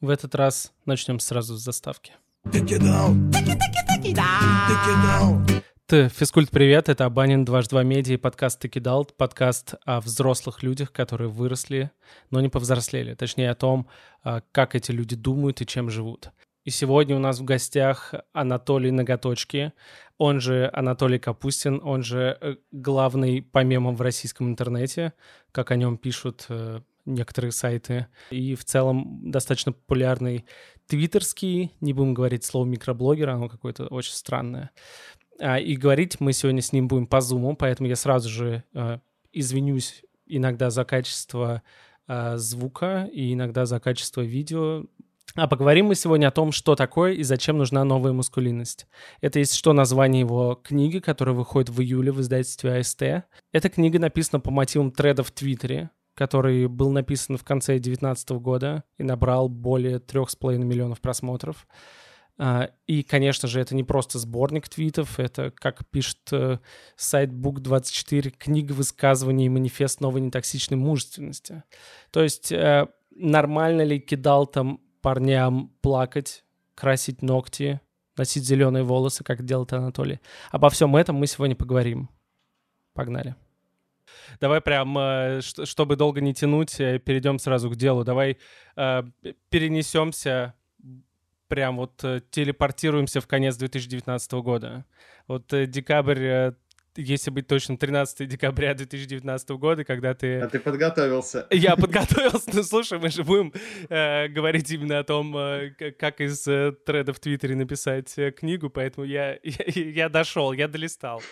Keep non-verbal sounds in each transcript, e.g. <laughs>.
В этот раз начнем сразу с заставки. Т, физкульт, привет, это Абанин, дважды два медиа и подкаст Тыкидал, подкаст о взрослых людях, которые выросли, но не повзрослели, точнее о том, а, как эти люди думают и чем живут. И сегодня у нас в гостях Анатолий Ноготочки, он же Анатолий Капустин, он же э, главный по мемам в российском интернете, как о нем пишут э, некоторые сайты. И в целом достаточно популярный твиттерский, не будем говорить слово микроблогер, оно какое-то очень странное. А, и говорить мы сегодня с ним будем по зуму, поэтому я сразу же э, извинюсь иногда за качество э, звука и иногда за качество видео. А поговорим мы сегодня о том, что такое и зачем нужна новая мускулинность. Это есть что название его книги, которая выходит в июле в издательстве АСТ. Эта книга написана по мотивам треда в Твиттере, который был написан в конце 2019 года и набрал более 3,5 миллионов просмотров. А, и, конечно же, это не просто сборник твитов, это, как пишет э, сайт Book24, книга высказываний и манифест новой нетоксичной мужественности. То есть э, нормально ли кидал там парням плакать, красить ногти, носить зеленые волосы, как делает Анатолий? Обо всем этом мы сегодня поговорим. Погнали. Давай прям, э, чтобы долго не тянуть, перейдем сразу к делу. Давай перенесемся прям вот э, телепортируемся в конец 2019 года. Вот э, декабрь э, если быть точным, 13 декабря 2019 года, когда ты... А ты подготовился. Я <laughs> подготовился. Ну, слушай, мы же будем э, говорить именно о том, э, как из э, треда в Твиттере написать э, книгу, поэтому я, <laughs> я, я дошел, я долистал.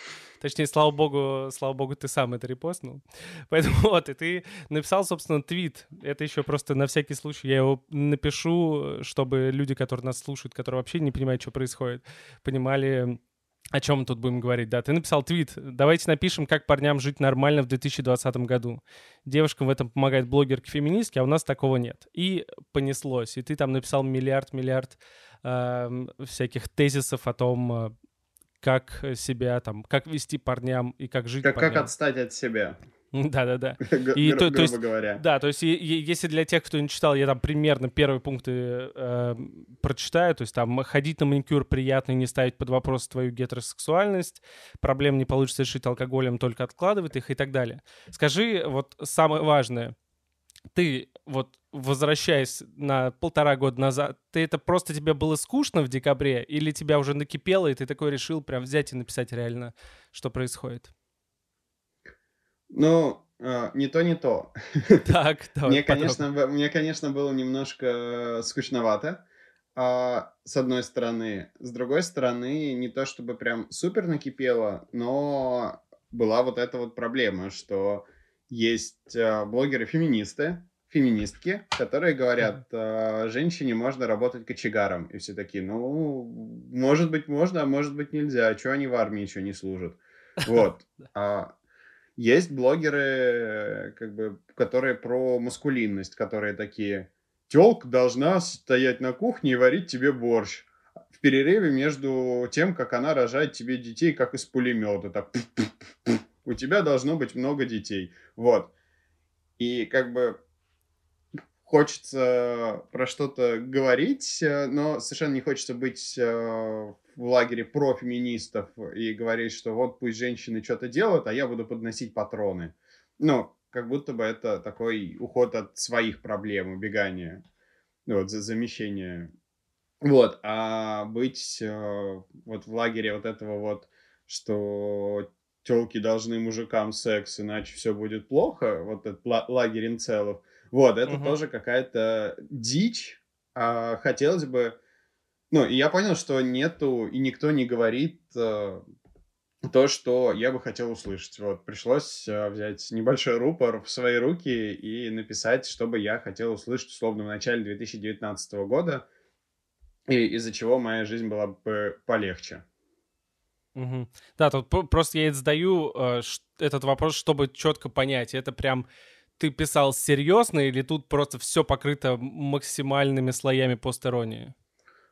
Точнее, слава богу, слава богу, ты сам это репостнул. <laughs> Поэтому вот, и ты написал, собственно, твит. Это еще просто на всякий случай я его напишу, чтобы люди, которые нас слушают, которые вообще не понимают, что происходит, понимали, о чем мы тут будем говорить, да. Ты написал твит. Давайте напишем, как парням жить нормально в 2020 году. Девушкам в этом помогает блогерки-феминистки, а у нас такого нет. И понеслось. И ты там написал миллиард-миллиард э, всяких тезисов о том, э, как себя там, как вести парням и как жить как, парням. Как отстать от себя. <laughs> Да-да-да. <laughs> И то, то есть, говоря. Да, то есть если для тех, кто не читал, я там примерно первые пункты э, прочитаю, то есть там ходить на маникюр приятно и не ставить под вопрос твою гетеросексуальность, проблем не получится решить алкоголем, только откладывать их и так далее. Скажи вот самое важное. Ты вот возвращаясь на полтора года назад, ты это просто тебе было скучно в декабре или тебя уже накипело, и ты такой решил прям взять и написать реально, что происходит? Ну, э, не то, не то. <laughs> Так, давай мне, конечно, мне, конечно, было немножко скучновато, а, с одной стороны. С другой стороны, не то чтобы прям супер накипело, но была вот эта вот проблема, что есть а, блогеры-феминисты, феминистки, которые говорят, э, женщине можно работать кочегаром. И все такие, ну, может быть, можно, а может быть, нельзя. А что они в армии еще не служат? Вот. <laughs> А есть блогеры, как бы, которые про маскулинность, которые такие, телка должна стоять на кухне и варить тебе борщ в перерыве между тем, как она рожает тебе детей, как из пулемета. Так, у тебя должно быть много детей. Вот. И как бы хочется про что-то говорить, но совершенно не хочется быть э, в лагере профеминистов и говорить, что вот пусть женщины что-то делают, а я буду подносить патроны. Ну, как будто бы это такой уход от своих проблем, убегание, ну, вот, замещение. Вот, а быть э, вот в лагере вот этого вот, что телки должны мужикам секс, иначе все будет плохо, вот этот лагерь инцелов, вот, это угу. тоже какая-то дичь. А, хотелось бы ну, и я понял, что нету, и никто не говорит э, то, что я бы хотел услышать. Вот, пришлось э, взять небольшой рупор в свои руки и написать, что бы я хотел услышать, условно, в начале 2019 года, и из-за чего моя жизнь была бы полегче. Угу. Да, тут просто я задаю э, этот вопрос, чтобы четко понять, это прям ты писал серьезно или тут просто все покрыто максимальными слоями постеронии?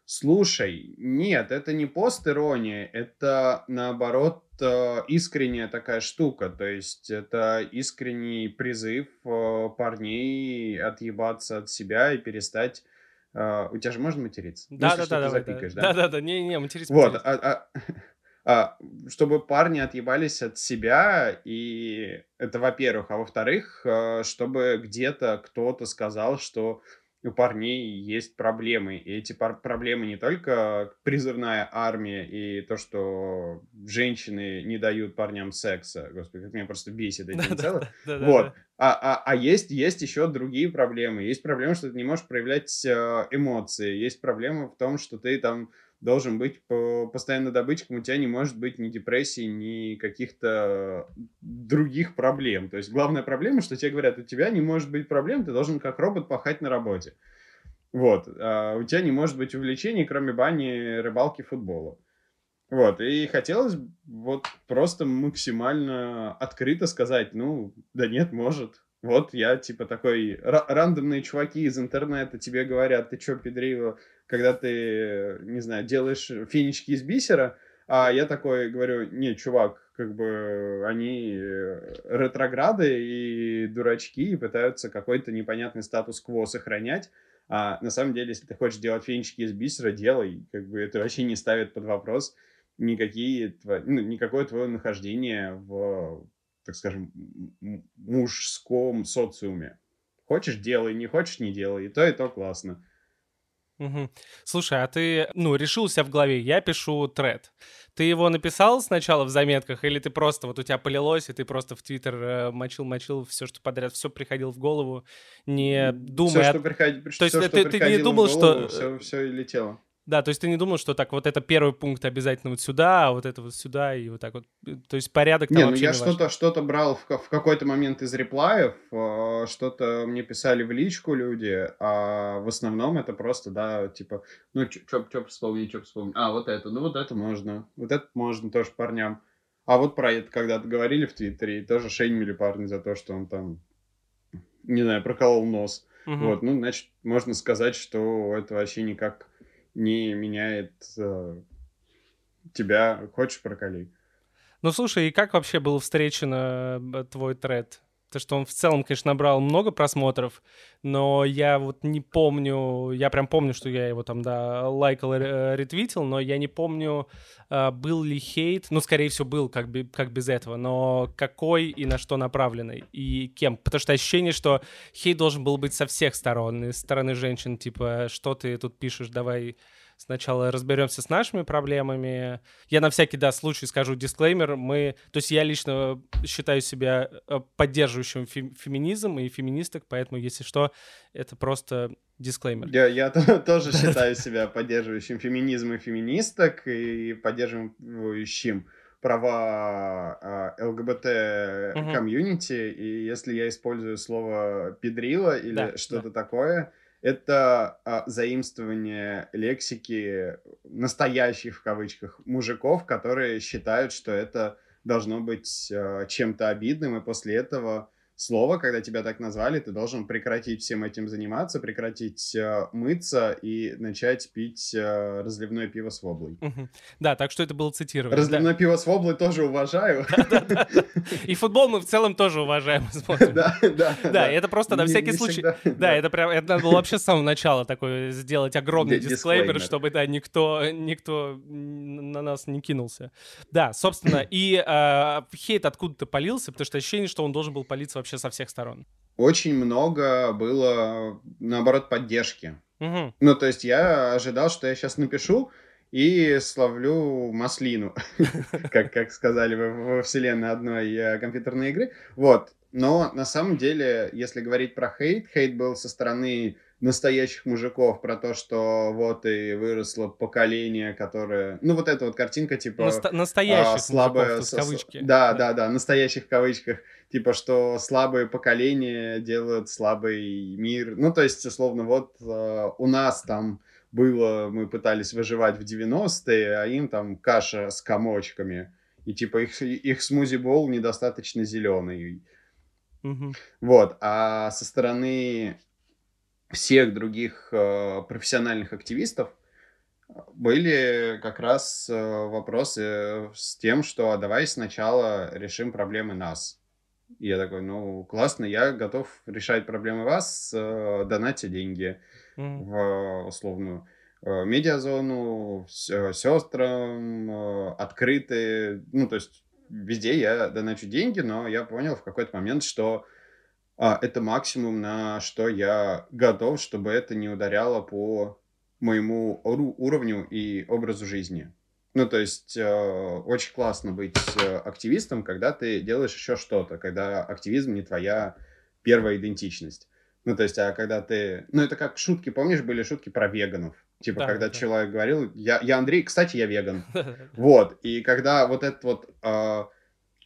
Слушай, нет, это не пост-ирония, это наоборот э, искренняя такая штука. То есть это искренний призыв э, парней отъебаться от себя и перестать Uh, у тебя же можно материться? Да, да, да, да, запикаешь, да. Да, да, да, не, не, материться. Вот, а, а, <laughs> чтобы парни отъебались от себя, и это во-первых, а во-вторых, э, чтобы где-то кто-то сказал, что у парней есть проблемы. И эти пар- проблемы не только призывная армия и то, что женщины не дают парням секса. Господи, как меня просто бесит эти целых. Вот. А, а, а есть, есть еще другие проблемы. Есть проблема, что ты не можешь проявлять э, эмоции. Есть проблема в том, что ты там должен быть постоянно добытчиком, у тебя не может быть ни депрессии, ни каких-то других проблем. То есть главная проблема, что тебе говорят, у тебя не может быть проблем, ты должен как робот пахать на работе. Вот. А у тебя не может быть увлечений, кроме бани, рыбалки, футбола. Вот, и хотелось вот просто максимально открыто сказать, ну, да нет, может. Вот я, типа, такой, рандомные чуваки из интернета тебе говорят, ты чё, педрила, когда ты, не знаю, делаешь финички из бисера, а я такой говорю, не, чувак, как бы они э, ретрограды и дурачки и пытаются какой-то непонятный статус-кво сохранять. А на самом деле, если ты хочешь делать фенчики из бисера, делай. Как бы это вообще не ставит под вопрос никакие, ну, никакое твое нахождение в, так скажем, мужском социуме. Хочешь – делай, не хочешь – не делай. И то, и то классно. Угу. Слушай, а ты, ну, решил у себя в голове, я пишу тред. Ты его написал сначала в заметках, или ты просто, вот у тебя полилось, и ты просто в Твиттер э, мочил-мочил все, что подряд, все приходило в голову, не думая... Все, что, приход... То есть все, ты, ты не думал, голову, что... Все, все и летело. Да, то есть ты не думал, что так вот это первый пункт обязательно вот сюда, а вот это вот сюда, и вот так вот. То есть порядок там не, ну я что-то что брал в, в какой-то момент из реплаев, э, что-то мне писали в личку люди, а в основном это просто, да, типа, ну, что вспомнить, что вспомнить. А, вот это, ну вот это можно, вот это можно тоже парням. А вот про это когда-то говорили в Твиттере, и тоже шеймили парни за то, что он там, не знаю, проколол нос. Угу. Вот, ну, значит, можно сказать, что это вообще никак не меняет э, тебя. Хочешь, проколи. Ну, слушай, и как вообще был встречен э, твой тред? То, что он в целом, конечно, набрал много просмотров, но я вот не помню, я прям помню, что я его там, да, лайкал, э, ретвитил, но я не помню, э, был ли хейт, ну, скорее всего, был, как, бы, как без этого, но какой и на что направленный, и кем, потому что ощущение, что хейт должен был быть со всех сторон, из стороны женщин, типа, что ты тут пишешь, давай сначала разберемся с нашими проблемами. Я на всякий, да, случай скажу дисклеймер. Мы, то есть я лично считаю себя э, поддерживающим фем, феминизм и феминисток, поэтому, если что, это просто дисклеймер. Я, я <laughs> тоже считаю себя поддерживающим феминизм и феминисток и поддерживающим права а, ЛГБТ-комьюнити, и если я использую слово «педрила» или да, что-то да. такое, это а, заимствование лексики настоящих в кавычках мужиков, которые считают, что это должно быть а, чем-то обидным, и после этого слово, когда тебя так назвали, ты должен прекратить всем этим заниматься, прекратить э, мыться и начать пить э, разливное пиво с воблой. Угу. Да, так что это было цитирование. Разливное да. пиво с воблой тоже уважаю. <laughs> И футбол мы в целом тоже уважаем. <laughs> Да, <laughs> да. Да, это просто на всякий случай. Да, это прям, это надо было вообще с самого начала такой сделать огромный дисклеймер, чтобы, да, никто, никто на нас не кинулся. Да, собственно, <clears throat> и э, хейт откуда-то полился, потому что ощущение, что он должен был политься вообще со всех сторон? Очень много было, наоборот, поддержки. Угу. Ну, то есть я ожидал, что я сейчас напишу и словлю маслину, <laughs> как, как сказали во вселенной одной э, компьютерной игры. Вот. Но на самом деле, если говорить про хейт, хейт был со стороны настоящих мужиков, про то, что вот и выросло поколение, которое... Ну, вот эта вот картинка, типа... Наста- настоящих а, слабое... мужиков, в кавычки. Да, да, да, да, настоящих в кавычках. Типа, что слабые поколения делают слабый мир. Ну, то есть, условно, вот э, у нас там было, мы пытались выживать в 90-е, а им там каша с комочками. И типа их, их смузи-бол недостаточно зеленый. Угу. Вот, а со стороны всех других э, профессиональных активистов были как раз э, вопросы с тем, что а давай сначала решим проблемы нас. И я такой, ну, классно, я готов решать проблемы вас, э, донатьте деньги. mm. в условную медиазону, сестрам, э, открытые, ну, то есть везде я доначу деньги, но я понял в какой-то момент, что а, это максимум, на что я готов, чтобы это не ударяло по моему уровню и образу жизни. Ну, то есть э, очень классно быть э, активистом, когда ты делаешь еще что-то, когда активизм не твоя первая идентичность. Ну, то есть, а когда ты... Ну, это как шутки, помнишь, были шутки про веганов? Типа, да, когда да. человек говорил, я, я Андрей, кстати, я веган. <laughs> Вот, и когда вот этот вот...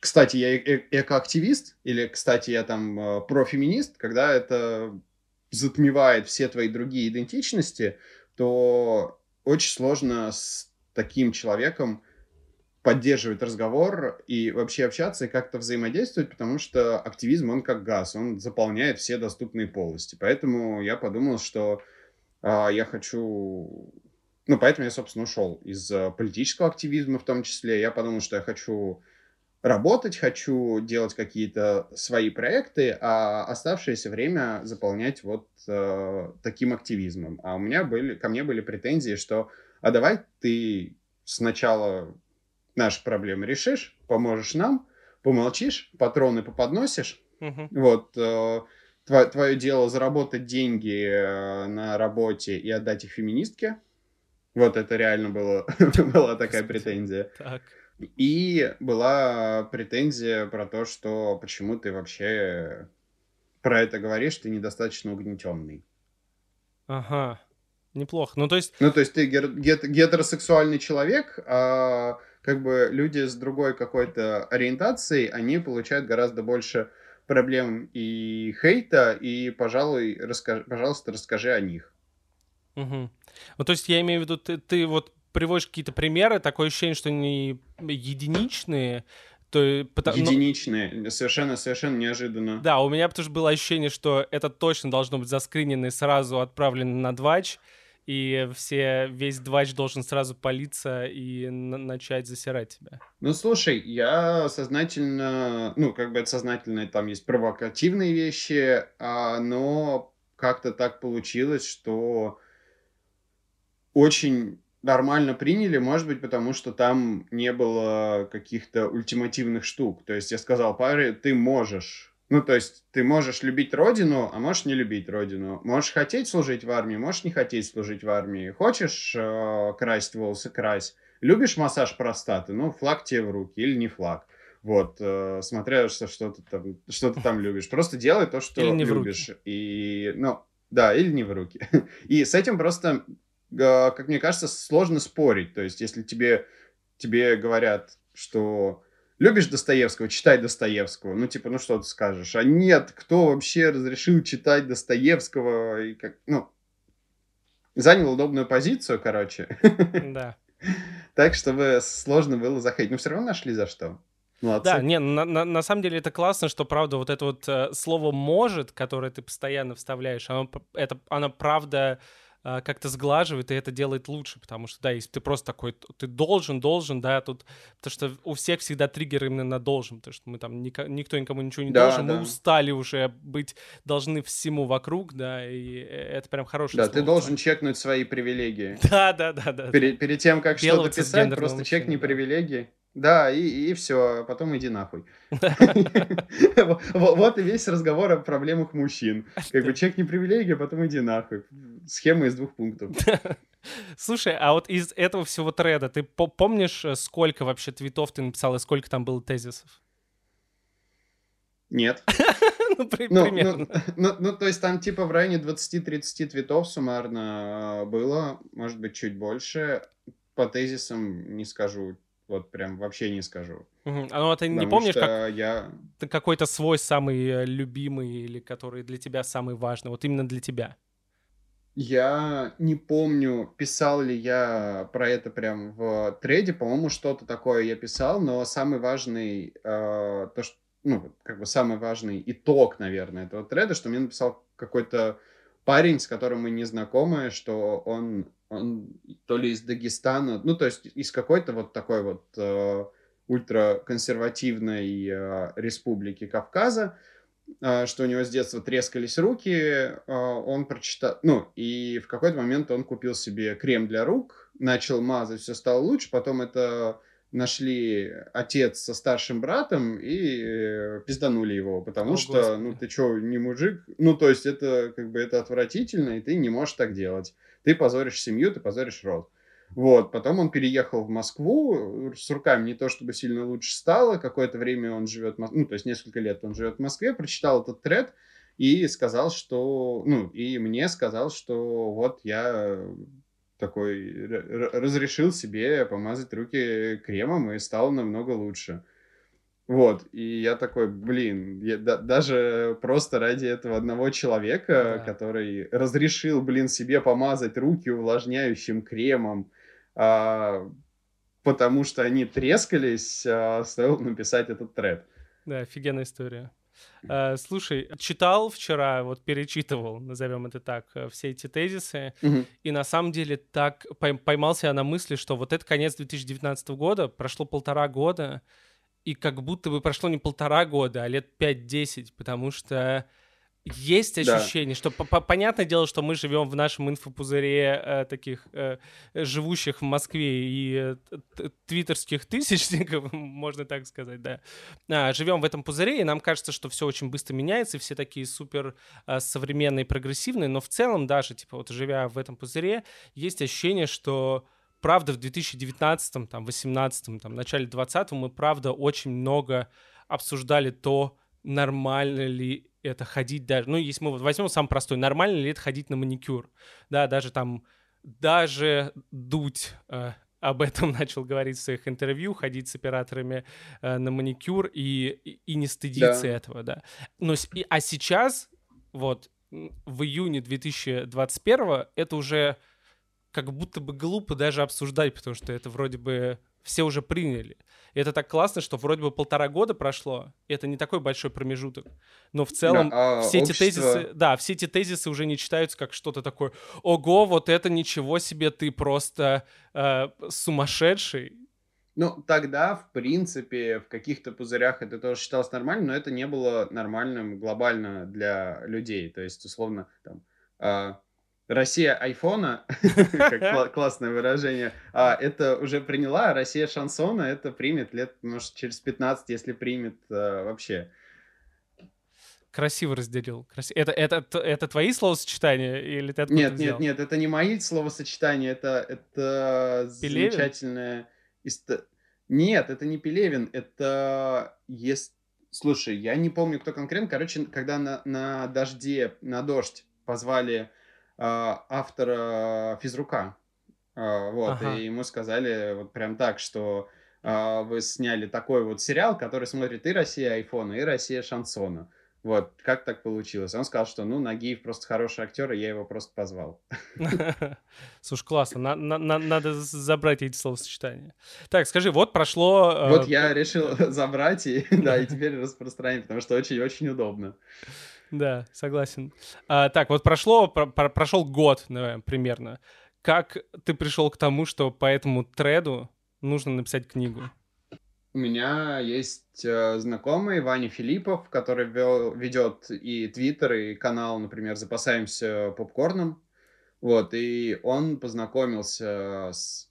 Э, кстати, я э -э экоактивист, или, кстати, я там э, профеминист, когда это затмевает все твои другие идентичности, то очень сложно с таким человеком поддерживать разговор и вообще общаться и как-то взаимодействовать, потому что активизм, он как газ, он заполняет все доступные полости. Поэтому я подумал, что а, я хочу... Ну, поэтому я, собственно, ушел из а, политического активизма в том числе. Я подумал, что я хочу работать, хочу делать какие-то свои проекты, а оставшееся время заполнять вот э, таким активизмом. А у меня были, ко мне были претензии, что а давай ты сначала наши проблемы решишь, поможешь нам, помолчишь, патроны поподносишь. Угу. Вот э, твое, твое дело заработать деньги э, на работе и отдать их феминистке. Вот это реально было, <laughs> была такая претензия. Так. И была претензия про то, что почему ты вообще про это говоришь, ты недостаточно угнетенный. Ага. Неплохо. Ну, то есть... Ну, то есть ты гетеросексуальный человек, а как бы люди с другой какой-то ориентацией, они получают гораздо больше проблем и хейта, и, пожалуй, раска... пожалуйста, расскажи о них. Угу. Ну, то есть я имею в виду, ты, ты вот приводишь какие-то примеры, такое ощущение, что они единичные, то, потому, Единичные, ну, совершенно, совершенно неожиданно. Да, у меня тоже было ощущение, что это точно должно быть заскринено и сразу отправлено на двач, и все, весь двач должен сразу палиться и начать засирать тебя. Ну, слушай, я сознательно, ну, как бы это сознательно, там есть провокативные вещи, а, но как-то так получилось, что очень нормально приняли, может быть, потому что там не было каких-то ультимативных штук. То есть я сказал паре, ты можешь ну, то есть ты можешь любить родину, а можешь не любить родину. Можешь хотеть служить в армии, можешь не хотеть служить в армии. Хочешь э, красить волосы, крась. Любишь массаж простаты, ну, флаг тебе в руки или не флаг. Вот, э, смотря что, что, ты там, что ты там любишь. Просто делай то, что любишь. В руки. И, ну, да, или не в руки. <laughs> И с этим просто, как мне кажется, сложно спорить. То есть, если тебе, тебе говорят, что Любишь Достоевского? Читай Достоевского. Ну, типа, ну что ты скажешь? А нет, кто вообще разрешил читать Достоевского? И как, ну, занял удобную позицию, короче. Да. <laughs> Так, чтобы сложно было заходить. Но все равно нашли за что. Молодцы. Да, не, на, на, на самом деле это классно, что, правда, вот это вот э, слово «может», которое ты постоянно вставляешь, оно, это, оно правда как-то сглаживает, и это делает лучше, потому что, да, если ты просто такой, ты должен, должен, да, тут, потому что у всех всегда триггер именно на должен, потому что мы там, нико, никто никому ничего не да, должен, да. мы устали уже быть, должны всему вокруг, да, и э, это прям хороший Да, слово, ты должен чекнуть свои привилегии. <laughs> Да, да, да, да. Перед, перед тем, как что-то писать, просто чекни да. привилегии. Да, и, и все, потом иди нахуй. <laughs> <laughs> Вот и весь разговор о проблемах мужчин. Как бы чек не привилегия, потом иди нахуй. Схема из двух пунктов. <laughs> Слушай, а вот из этого всего треда ты помнишь, э, сколько вообще твитов ты написал и сколько там было тезисов? Нет. ну, ну, примерно. Ну, ну, ну, то есть там типа в районе 20-30 твитов суммарно было, может быть, чуть больше. По тезисам не скажу вот прям вообще не скажу. Угу. А ну, а ты не помнишь, как я... ты какой-то свой самый э, любимый или который для тебя самый важный, вот именно для тебя? Я не помню, писал ли я про это прям в трейде, по-моему, что-то такое я писал, но самый важный, э, то, что, ну, как бы самый важный итог, наверное, этого треда, что мне написал какой-то парень, с которым мы не знакомы, что он он то ли из Дагестана, ну, то есть из какой-то вот такой вот э, ультраконсервативной э, республики Кавказа, а, что у него с детства трескались руки, а, он прочитал, ну, и в какой-то момент он купил себе крем для рук, начал мазать, все стало лучше, потом это нашли отец со старшим братом и э, пизданули его, потому О, что, Господи. ну, ты что, не мужик? Ну, то есть это, как бы, это отвратительно, и ты не можешь так делать. Ты позоришь семью, ты позоришь род. Вот, потом он переехал в Москву, с руками не то чтобы сильно лучше стало, какое-то время он живет, ну, то есть несколько лет он живет в Москве, прочитал этот тред и сказал, что, ну, и мне сказал, что вот я такой разрешил себе помазать руки кремом и стал намного лучше. Вот, и я такой, блин, я, да, даже просто ради этого одного человека, да. который разрешил, блин, себе помазать руки увлажняющим кремом, а, потому что они трескались, а, стоило написать этот тред. Да, офигенная история. Uh, слушай, читал вчера, вот перечитывал, назовем это так, э, все эти тезисы, uh-huh. и на самом деле так поймался я на мысли, что вот это конец 2019 года, прошло полтора года, и как будто бы прошло не полтора года, а лет 5-10, потому что есть ощущение, да. что понятное дело, что мы живем в нашем инфопузыре э, таких э, живущих в Москве и э, твиттерских тысячников, <laughs> можно так сказать, да. А, живем в этом пузыре, и нам кажется, что все очень быстро меняется, и все такие супер э, современные, прогрессивные, но в целом даже, типа, вот живя в этом пузыре, есть ощущение, что правда в 2019, там, 18, там, начале 20 мы, правда, очень много обсуждали то, нормально ли это ходить даже, ну, если мы вот возьмем самый простой, нормально ли это ходить на маникюр, да, даже там, даже дуть э, об этом <laughs> начал говорить в своих интервью, ходить с операторами э, на маникюр и, и, и не стыдиться да. этого, да. Но, и, а сейчас, вот, в июне 2021 это уже как будто бы глупо даже обсуждать, потому что это вроде бы все уже приняли. И это так классно, что вроде бы полтора года прошло, и это не такой большой промежуток. Но в целом да, а все общество... эти тезисы, да, все эти тезисы уже не читаются как что-то такое. Ого, вот это ничего себе, ты просто э, сумасшедший. Ну, тогда, в принципе, в каких-то пузырях это тоже считалось нормальным, но это не было нормальным глобально для людей. То есть, условно, там, э, Россия айфона, <laughs> как <laughs> классное выражение, а это уже приняла, а Россия шансона это примет лет, может, через 15, если примет а, вообще. Красиво разделил. Это, это, это твои словосочетания или ты Нет, нет, нет, это не мои словосочетания, это, это Пелевин? замечательное... Нет, это не Пелевин, это... Есть... Слушай, я не помню, кто конкретно. Короче, когда на, на дожде, на дождь позвали автора физрука. А, вот, ага. и ему сказали вот прям так, что а, вы сняли такой вот сериал, который смотрит и Россия айфона, и Россия шансона. Вот, как так получилось? Он сказал, что, ну, Нагиев просто хороший актер, и я его просто позвал. <laughs> Слушай, классно, на, на, надо забрать эти словосочетания. Так, скажи, вот прошло... Вот э, я <laughs> решил <laughs> забрать, и, да, и теперь распространить, потому что очень-очень удобно. Да, согласен. А, так, вот прошло, про, про, прошел год, наверное, примерно. Как ты пришел к тому, что по этому треду нужно написать книгу? У меня есть э, знакомый Ваня Филиппов, который вел, ведет и твиттер, и канал, например, «Запасаемся попкорном». Вот, и он познакомился с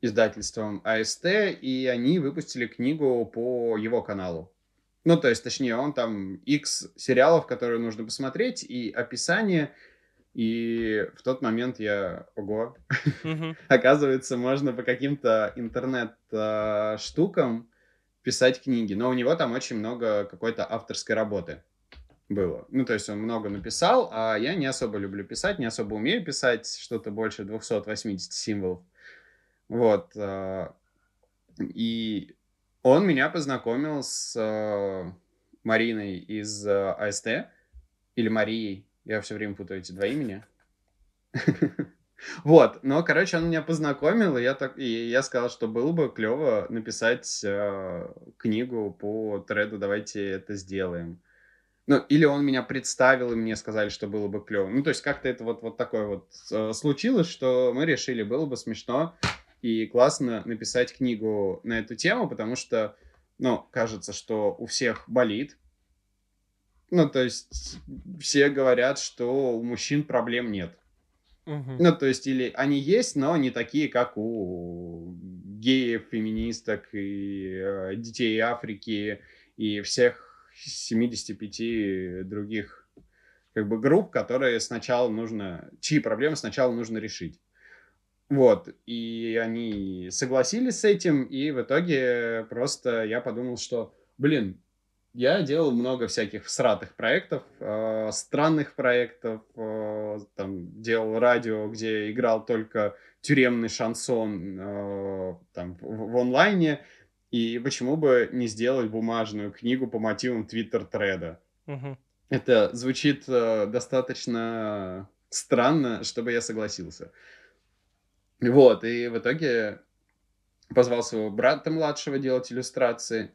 издательством АСТ, и они выпустили книгу по его каналу. Ну, то есть, точнее, он там X сериалов, которые нужно посмотреть, и описание. И в тот момент я, ого, <laughs> оказывается, можно по каким-то интернет-штукам писать книги. Но у него там очень много какой-то авторской работы было. Ну, то есть он много написал, а я не особо люблю писать, не особо умею писать, что-то больше 280 символов. Вот. А, и он меня познакомил с э, Мариной из э, АСТ. Или Марией. Я все время путаю эти два имени. <laughs> Вот, но, короче, он меня познакомил, и я, так, и я сказал, что было бы клево написать э, книгу по треду «Давайте это сделаем». Ну, или он меня представил, и мне сказали, что было бы клево. Ну, то есть как-то это вот, вот такое вот э, случилось, что мы решили, было бы смешно и классно написать книгу на эту тему, потому что, ну, кажется, что у всех болит. Ну, то есть все говорят, что у мужчин проблем нет. Мгм. Ну, то есть, или они есть, но не такие, как у геев, феминисток и э, детей Африки и всех 75 других как бы групп, которые сначала нужно, чьи проблемы сначала нужно решить. Вот, и они согласились с этим, и в итоге просто я подумал, что, блин, я делал много всяких всратых проектов, э, странных проектов, э, там, делал радио, где играл только тюремный шансон э, там, в, в онлайне, и почему бы не сделать бумажную книгу по мотивам твиттер-треда? Мгм. Это звучит э, достаточно странно, чтобы я согласился. Вот, и в итоге позвал своего брата младшего делать иллюстрации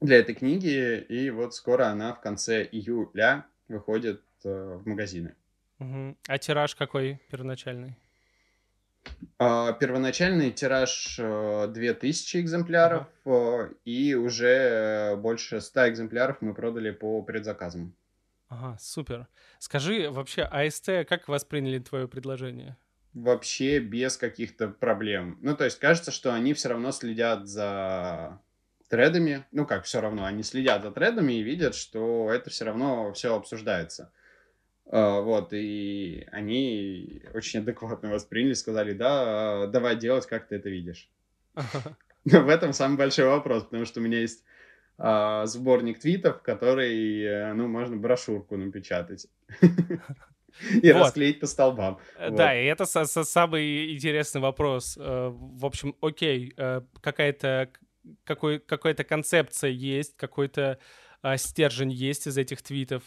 для этой книги, и вот скоро она в конце июля выходит э, в магазины. Мгм. А тираж какой первоначальный? А, Первоначальный тираж э, 2000 экземпляров, э, и уже э, больше 100 экземпляров мы продали по предзаказам. Ага, супер. Скажи, вообще, АСТ как восприняли твое предложение? Вообще без каких-то проблем. Ну, то есть кажется, что они все равно следят за тредами. Ну, как все равно, они следят за тредами и видят, что это все равно все обсуждается. А, Вот, и они очень адекватно восприняли, сказали, да, давай делать, как ты это видишь. <laughs> В этом самый большой вопрос, потому что у меня есть а, сборник твитов, который, э, ну, можно брошюрку напечатать <laughs> и Вот. расклеить по столбам. Э, Вот. Да, и это са- самый интересный вопрос. Э, В общем, окей, э, какая-то какой, какая-то концепция есть, какой-то а, стержень есть из этих твитов.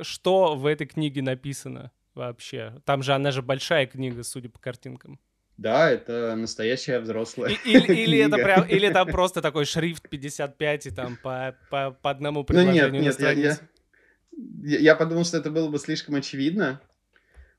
Что в этой книге написано вообще? Там же она же большая книга, судя по картинкам. Да, это настоящая взрослая И- Или, <laughs> или это книга. прям, или там просто такой шрифт 55 и там по, по, по одному Ну предложению нет, на нет, я, я, странице. Я- подумал, что это было бы слишком очевидно.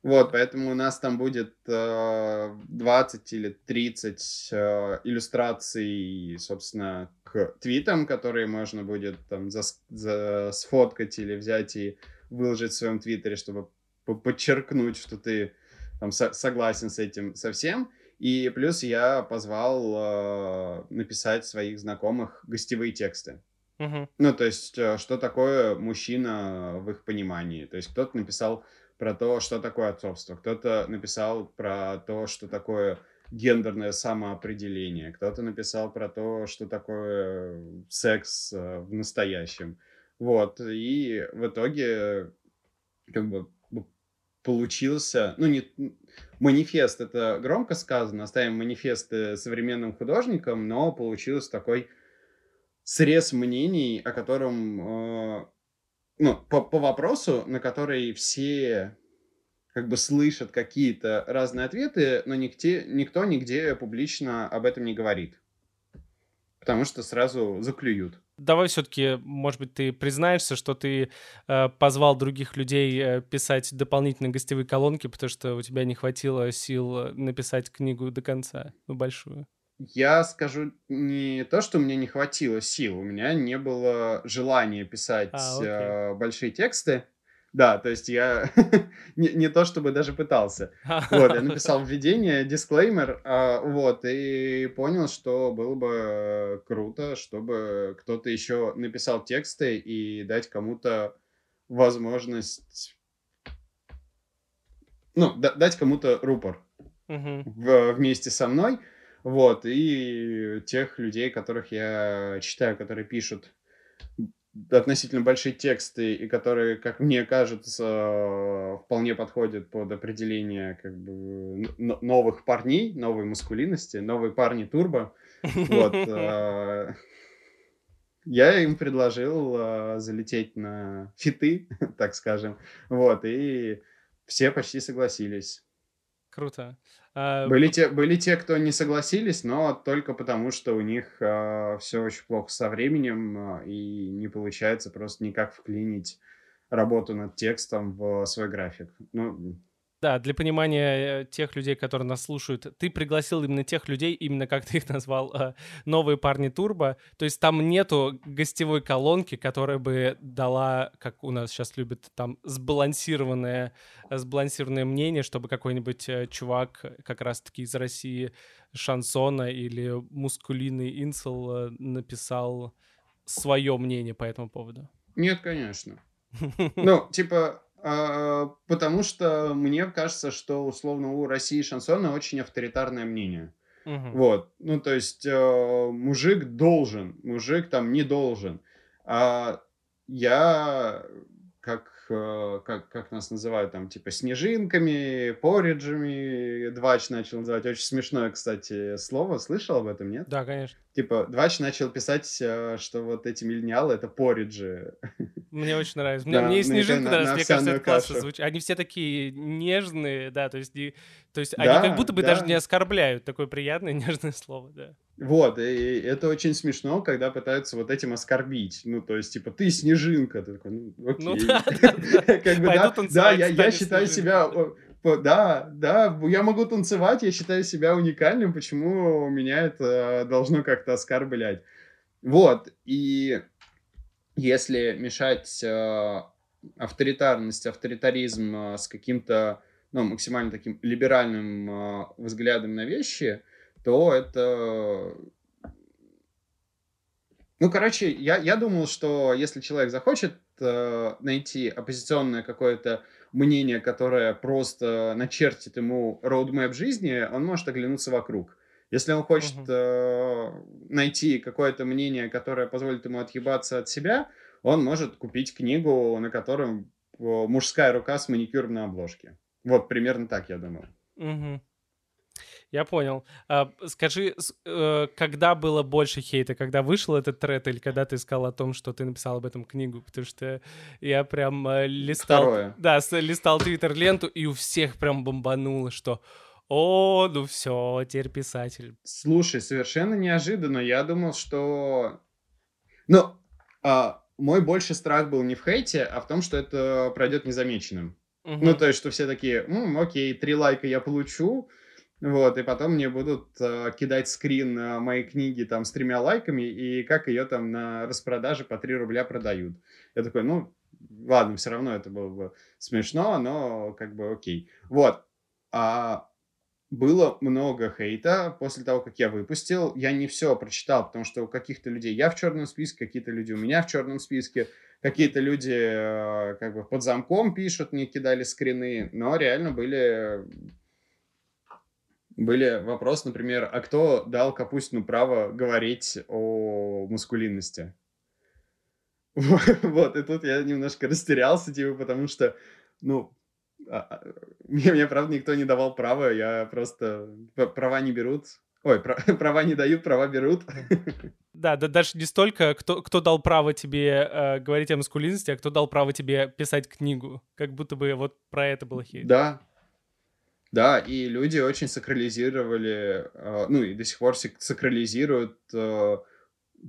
Вот, поэтому у нас там будет э, 20 или 30 э, иллюстраций, собственно, к твитам, которые можно будет там зас- за- сфоткать или взять и выложить в своем твиттере, чтобы по- подчеркнуть, что ты там со- согласен с этим совсем. И плюс я позвал э, написать своих знакомых гостевые тексты. Мгм. Ну, то есть, э, что такое мужчина в их понимании. То есть, кто-то написал про то, что такое отцовство, кто-то написал про то, что такое гендерное самоопределение, кто-то написал про то, что такое секс э, в настоящем. Вот, и в итоге как бы получился, ну, не, манифест, это громко сказано, оставим манифесты современным художникам, но получился такой срез мнений, о котором, э, ну, по, по вопросу, на который все как бы слышат какие-то разные ответы, но нигде, никто нигде публично об этом не говорит. Потому что сразу заклюют. Давай все-таки, может быть, ты признаешься, что ты э, позвал других людей э, писать дополнительные гостевые колонки, потому что у тебя не хватило сил э, написать книгу до конца, ну, большую. Я скажу не то, что мне не хватило сил, у меня не было желания писать А, э, большие тексты. Да, то есть я <laughs> не, не то, чтобы даже пытался. Вот, я написал <laughs> введение, дисклеймер, а, вот, и понял, что было бы круто, чтобы кто-то еще написал тексты и дать кому-то возможность, ну, да- дать кому-то рупор Мгм. в- вместе со мной, вот, и тех людей, которых я читаю, которые пишут относительно большие тексты и которые, как мне кажется, вполне подходят под определение как бы новых парней, новой маскулинности, новые парни турбо. Вот. э, <laughs> Я им предложил э, залететь на фиты, <laughs> так скажем. Вот, и все почти согласились. Круто. А, Были те, были те, кто не согласились, но только потому, что у них все очень плохо со временем, э, и не получается просто никак вклинить работу над текстом в свой график. Ну, Да, для понимания э, тех людей, которые нас слушают, ты пригласил именно тех людей, именно как ты их назвал, э, новые парни Турбо. То есть там нету гостевой колонки, которая бы дала, как у нас сейчас любят, там сбалансированное, сбалансированное мнение, чтобы какой-нибудь э, чувак как раз-таки из России шансона или мускулинный инсел написал свое мнение по этому поводу. Нет, конечно. <laughs> Ну, типа, потому что мне кажется, что условно у России шансона очень авторитарное мнение. Угу. Вот, ну то есть э, мужик должен, мужик там не должен. А я как как, как нас называют там, типа, снежинками, пориджами. Двач начал называть. Очень смешное, кстати, слово. Слышал об этом, нет? Да, конечно. Типа, Двач начал писать, э, что вот эти миллениалы — это пориджи. <laughs> Мне очень нравится. Мне, да, мне и снежинка на, нравится, мне кажется, это классно звучит. Они все такие нежные, да, то есть, не, то есть да, они как будто бы да. даже не оскорбляют. Такое приятное, <laughs> нежное слово, да. Вот, и это очень смешно, когда пытаются вот этим оскорбить. Ну, то есть, типа, ты снежинка. Ты такой, ну, ну окей. Ну, <laughs> да, как бы, да, да, я, я считаю себя... Да, да, я могу танцевать, я считаю себя уникальным, почему меня это должно как-то оскорблять. Вот, и если мешать э, авторитарность, авторитаризм э, с каким-то, ну, максимально таким либеральным э, взглядом на вещи, то это... Ну, короче, я, я думал, что если человек захочет э, найти оппозиционное какое-то мнение, которое просто начертит ему роудмэп жизни, он может оглянуться вокруг. Если он хочет э, найти какое-то мнение, которое позволит ему отъебаться от себя, он может купить книгу, на котором э, мужская рука с маникюром на обложке. Вот примерно так я думаю. Uh-huh. Я понял. А, скажи, э, когда было больше хейта? Когда вышел этот тред или когда ты сказал о том, что ты написал об этом книгу? Потому что я прям э, листал... Второе. Да, листал твиттер-ленту, и у всех прям бомбануло, что о, ну все, теперь писатель. Слушай, совершенно неожиданно. Я думал, что... Ну, а, мой больше страх был не в хейте, а в том, что это пройдет незамеченным. Угу. Ну, то есть, что все такие, окей, три лайка я получу, вот, и потом мне будут э, кидать скрин э, моей книги там с тремя лайками, и как ее там на распродаже по 3 рубля продают. Я такой, ну, ладно, все равно это было бы смешно, но как бы окей. Вот. А было много хейта после того, как я выпустил. Я не все прочитал, потому что у каких-то людей я в черном списке, какие-то люди у меня в черном списке, какие-то люди э, как бы под замком пишут, мне кидали скрины, но реально были были вопросы, например, а кто дал Капустину право говорить о мускулинности? <laughs> Вот, и тут я немножко растерялся, типа, потому что, ну, а, а, мне, мне, правда, никто не давал права, я просто... Права не берут. Ой, <laughs> права не дают, права берут. <laughs> Да, да даже не столько, кто, кто дал право тебе э, говорить о маскулинности, а кто дал право тебе писать книгу. Как будто бы вот про это было хейт. Да, да, и люди очень сакрализировали, э, ну и до сих пор сакрализируют э,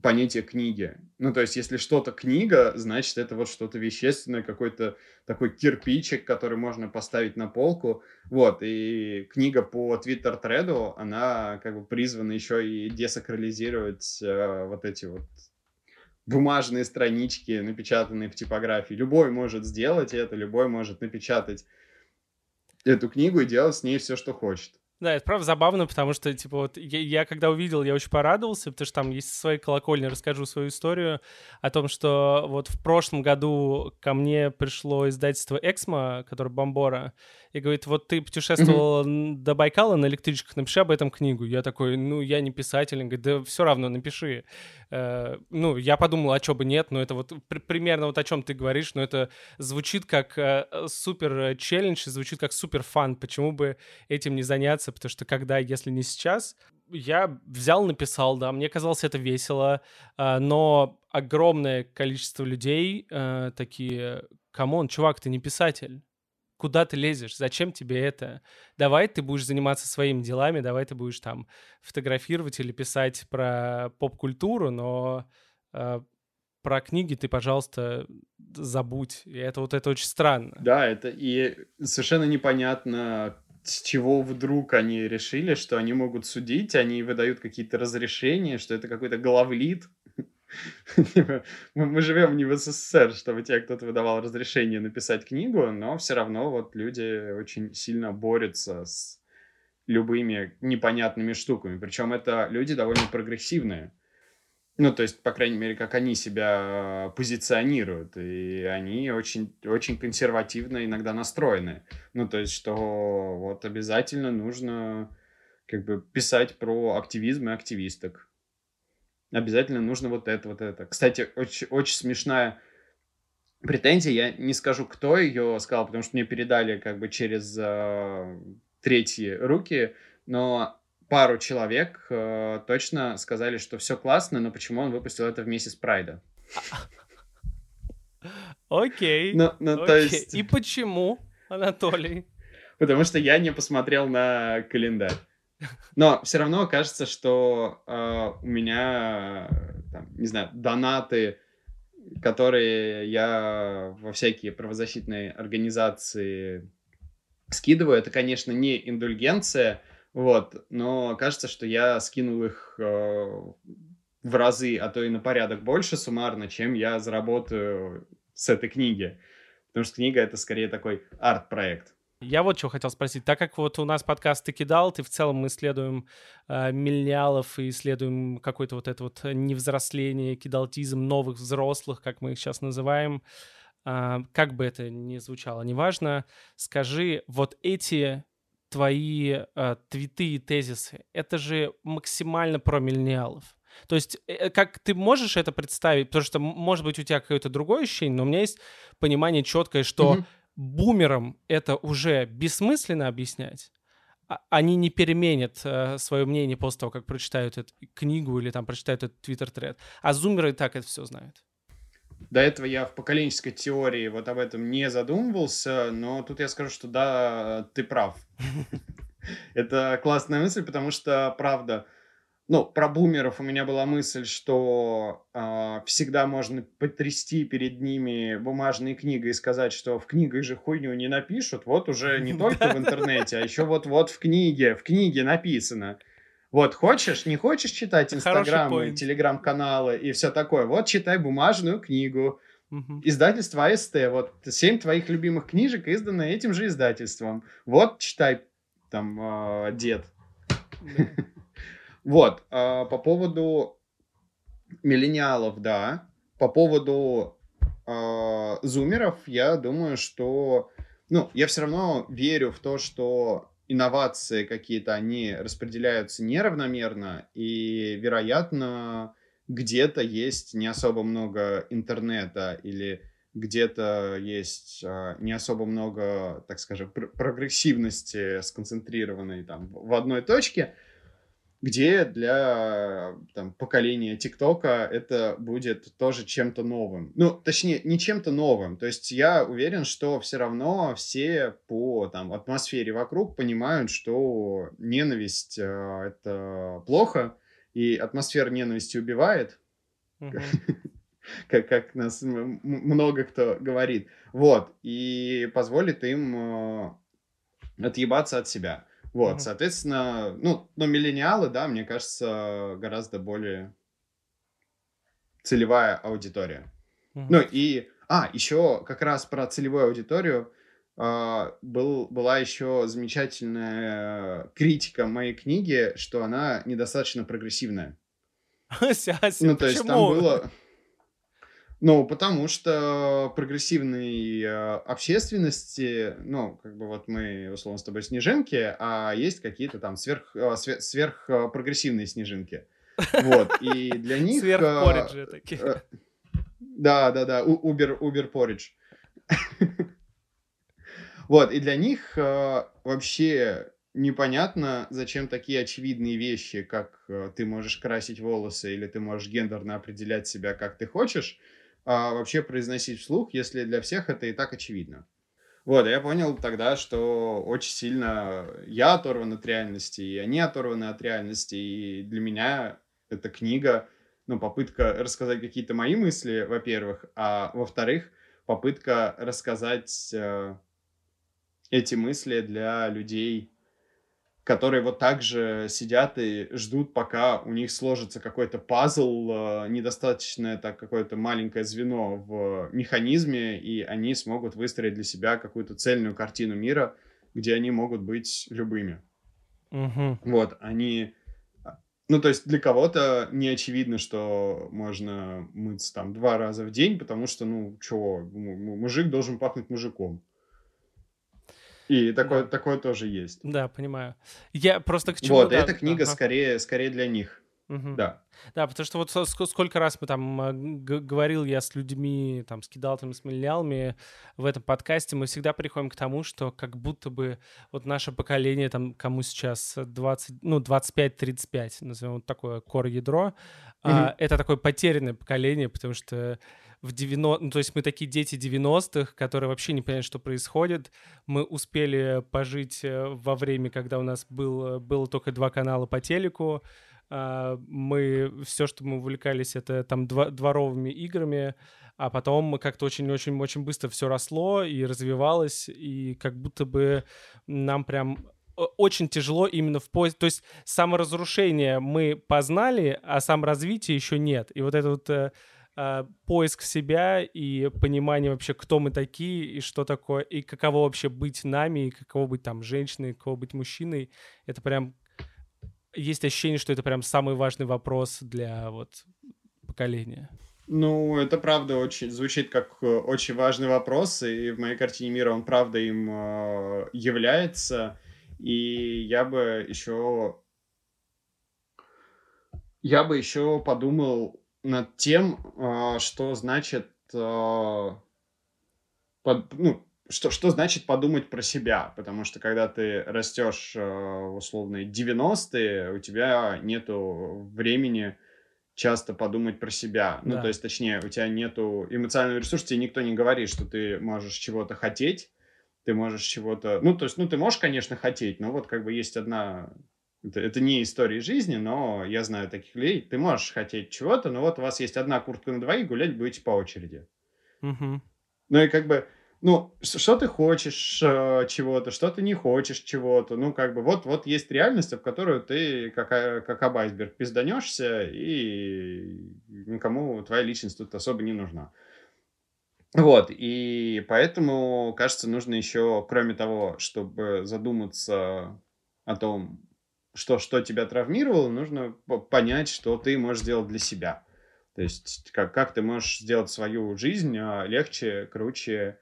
понятие книги. Ну, то есть, если что-то книга, значит, это вот что-то вещественное, какой-то такой кирпичик, который можно поставить на полку. Вот, и книга по твиттер-треду, она как бы призвана еще и десакрализировать э, вот эти вот бумажные странички, напечатанные в типографии. Любой может сделать это, любой может напечатать эту книгу и делать с ней все, что хочет. Да, это правда забавно, потому что, типа, вот я, я когда увидел, я очень порадовался, потому что там есть своей колокольни, расскажу свою историю о том, что вот в прошлом году ко мне пришло издательство «Эксмо», которое «Бомбора», и говорит, вот ты путешествовал mm-hmm. до Байкала на электричках, напиши об этом книгу. Я такой, ну, я не писатель. Он говорит, да все равно напиши. Э, ну, я подумал, а что бы нет, но это вот при- примерно вот о чем ты говоришь, но это звучит как э, супер челлендж, звучит как супер fun. Почему бы этим не заняться? Потому что когда, если не сейчас, я взял, написал, да, мне казалось это весело, э, но огромное количество людей э, такие, come on, чувак, ты не писатель куда ты лезешь, зачем тебе это? Давай ты будешь заниматься своими делами, давай ты будешь там фотографировать или писать про поп-культуру, но э, про книги ты, пожалуйста, забудь. И это вот это очень странно. Да, это и совершенно непонятно, с чего вдруг они решили, что они могут судить, они выдают какие-то разрешения, что это какой-то главлит. <laughs> Мы живем не в СССР, чтобы тебе кто-то выдавал разрешение написать книгу, но все равно вот люди очень сильно борются с любыми непонятными штуками. Причем это люди довольно прогрессивные. Ну, то есть, по крайней мере, как они себя позиционируют. И они очень, очень консервативно иногда настроены. Ну, то есть, что вот обязательно нужно как бы писать про активизм и активисток. Обязательно нужно вот это, вот это. Кстати, очень, очень смешная претензия. Я не скажу, кто ее сказал, потому что мне передали как бы через э, третьи руки. Но пару человек э, точно сказали, что все классно, но почему он выпустил это вместе с Прайда. Окей. Ну, ну, то есть... И почему, Анатолий? Потому что я не посмотрел на календарь. Но все равно кажется, что э, у меня, там, не знаю, донаты, которые я во всякие правозащитные организации скидываю, это, конечно, не индульгенция, вот, но кажется, что я скинул их э, в разы, а то и на порядок больше суммарно, чем я заработаю с этой книги. Потому что книга это скорее такой арт-проект. Я вот что хотел спросить. Так как вот у нас подкаст «Ты кидал», ты в целом мы исследуем э, миллениалов и исследуем какое-то вот это вот невзросление, кидалтизм новых взрослых, как мы их сейчас называем. Э, как бы это ни звучало, неважно. Скажи, вот эти твои э, твиты и тезисы, это же максимально про миллениалов. То есть, э, как ты можешь это представить? Потому что, может быть, у тебя какое-то другое ощущение, но у меня есть понимание четкое, что mm-hmm. Бумерам это уже бессмысленно объяснять. А, они не переменят э, свое мнение после того, как прочитают эту книгу или там прочитают этот твиттер-тред. А зумеры и так это все знают. До этого я в поколенческой теории вот об этом не задумывался, но тут я скажу, что да, ты прав. <laughs> Это классная мысль, потому что, правда, ну, про бумеров у меня была мысль, что э, всегда можно потрясти перед ними бумажные книги и сказать, что в книгах же хуйню не напишут, вот уже не <laughs> только в интернете, а еще вот-вот в книге, в книге написано. Вот, хочешь, не хочешь читать Инстаграм, Телеграм-каналы и все такое, вот читай бумажную книгу. Угу. Издательство АСТ, вот семь твоих любимых книжек изданы этим же издательством. Вот, читай, там, э, дед. Вот, э, по поводу миллениалов, да. По поводу э, зумеров, я думаю, что... Ну, я все равно верю в то, что инновации какие-то, они распределяются неравномерно, и, вероятно, где-то есть не особо много интернета или где-то есть а, не особо много, так скажем, пр прогрессивности, сконцентрированной там в одной точке, где для там, поколения ТикТока это будет тоже чем-то новым. Ну, точнее, не чем-то новым. То есть я уверен, что все равно все по там, атмосфере вокруг понимают, что ненависть э, это плохо, и атмосфера ненависти убивает. <laughs> Как, как нас много кто говорит. Вот. И позволит им э, отъебаться от себя. Вот, mm-hmm. соответственно, ну, но миллениалы, да, мне кажется, гораздо более целевая аудитория. Mm-hmm. Ну и, а, еще как раз про целевую аудиторию э, был, была еще замечательная критика моей книги, что она недостаточно прогрессивная. <laughs> Ну, то есть там было... Ну, потому что прогрессивной э, общественности, ну, как бы вот мы, условно, с тобой снежинки, а есть какие-то там сверх, э, сверх э, прогрессивные снежинки. Вот, и для них... Сверх такие. Да, да, да, Uber, Uber Porridge. Вот, и для них вообще непонятно, зачем такие очевидные вещи, как ты можешь красить волосы или ты можешь гендерно определять себя, как ты хочешь, а, вообще произносить вслух, если для всех это и так очевидно. Вот, я понял тогда, что очень сильно я оторван от реальности, и они оторваны от реальности, и для меня эта книга ну, попытка рассказать какие-то мои мысли, во-первых, а во-вторых, попытка рассказать э, эти мысли для людей, которые вот так же сидят и ждут, пока у них сложится какой-то пазл, э, недостаточно это какое-то маленькое звено в механизме, и они смогут выстроить для себя какую-то цельную картину мира, где они могут быть любыми. Угу. Вот, они... Ну, то есть для кого-то не очевидно, что можно мыться там два раза в день, потому что, ну, чего, мужик должен пахнуть мужиком. И такое, да. такое тоже есть. Да, понимаю. Я просто к чему... Вот, да, эта книга ага. скорее, скорее для них. Угу. Да. Да, потому что вот сколько раз мы там э, говорил я с людьми, там, с кидалтами, с миллиалами в этом подкасте, мы всегда приходим к тому, что как будто бы вот наше поколение, там, кому сейчас 20, ну, 25-35, назовем вот такое кор-ядро, mm а, это такое потерянное поколение, потому что в 90... Ну, то есть мы такие дети 90-х, которые вообще не понимают, что происходит. Мы успели пожить э, во время, когда у нас был, было только два канала по телеку. А, мы... Все, что мы увлекались, это там дворовыми играми, а потом как-то очень-очень-очень быстро все росло и развивалось, и как будто бы нам прям очень тяжело именно в поиске. То есть саморазрушение мы познали, а саморазвитие еще нет. И вот это вот э, э, поиск себя и понимание вообще, кто мы такие и что такое, и каково вообще быть нами, и каково быть там женщиной, каково быть мужчиной, это прям есть ощущение, что это прям самый важный вопрос для вот поколения. Ну, это правда очень звучит как э, очень важный вопрос, и в моей картине мира он правда им э, является. И я бы еще я бы еще подумал над тем, а, что значит, а, под, ну, что, что значит подумать про себя, потому что когда ты растешь а, в условные 90-е, у тебя нету времени часто подумать про себя. Ну, да. Ну, то есть, точнее, у тебя нету эмоционального ресурса, тебе никто не говорит, что ты можешь чего-то хотеть, ты можешь чего-то... Ну, то есть, ну, ты можешь, конечно, хотеть, но вот как бы есть одна это, это не история жизни, но я знаю таких людей. Ты можешь хотеть чего-то, но вот у вас есть одна куртка на двоих, гулять будете по очереди. Угу. Ну и как бы, ну, что ты хочешь э, чего-то, что ты не хочешь чего-то. Ну, как бы, вот, вот есть реальность, в которую ты, как, э, как об айсберг, пизданешься, и никому твоя личность тут особо не нужна. Вот, и поэтому, кажется, нужно еще, кроме того, чтобы задуматься о том, что, что тебя травмировало, нужно понять, что ты можешь сделать для себя. То есть как, как ты можешь сделать свою жизнь а, легче, круче,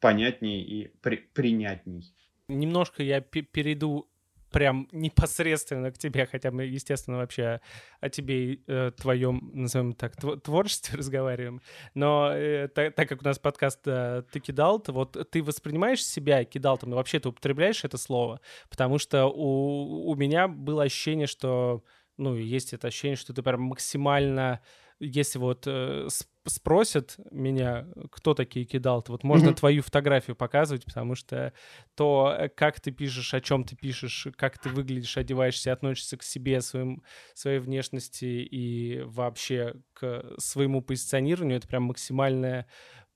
понятней и при, принятней. Немножко я перейду прям непосредственно к тебе, хотя мы, естественно, вообще о тебе и э, твоем, назовем так, творчестве <laughs> разговариваем. Но э, так, так как у нас подкаст э, «Ты кидал», то вот ты воспринимаешь себя кидалтом, но вообще ты употребляешь это слово? Потому что у, у меня было ощущение, что, ну, есть это ощущение, что ты прям максимально если вот э, спросят меня, кто такие кидалты, вот можно mm-hmm. твою фотографию показывать, потому что то, э, как ты пишешь, о чем ты пишешь, как ты выглядишь, одеваешься, относишься к себе, своим, своей внешности и вообще к своему позиционированию, это прям максимальное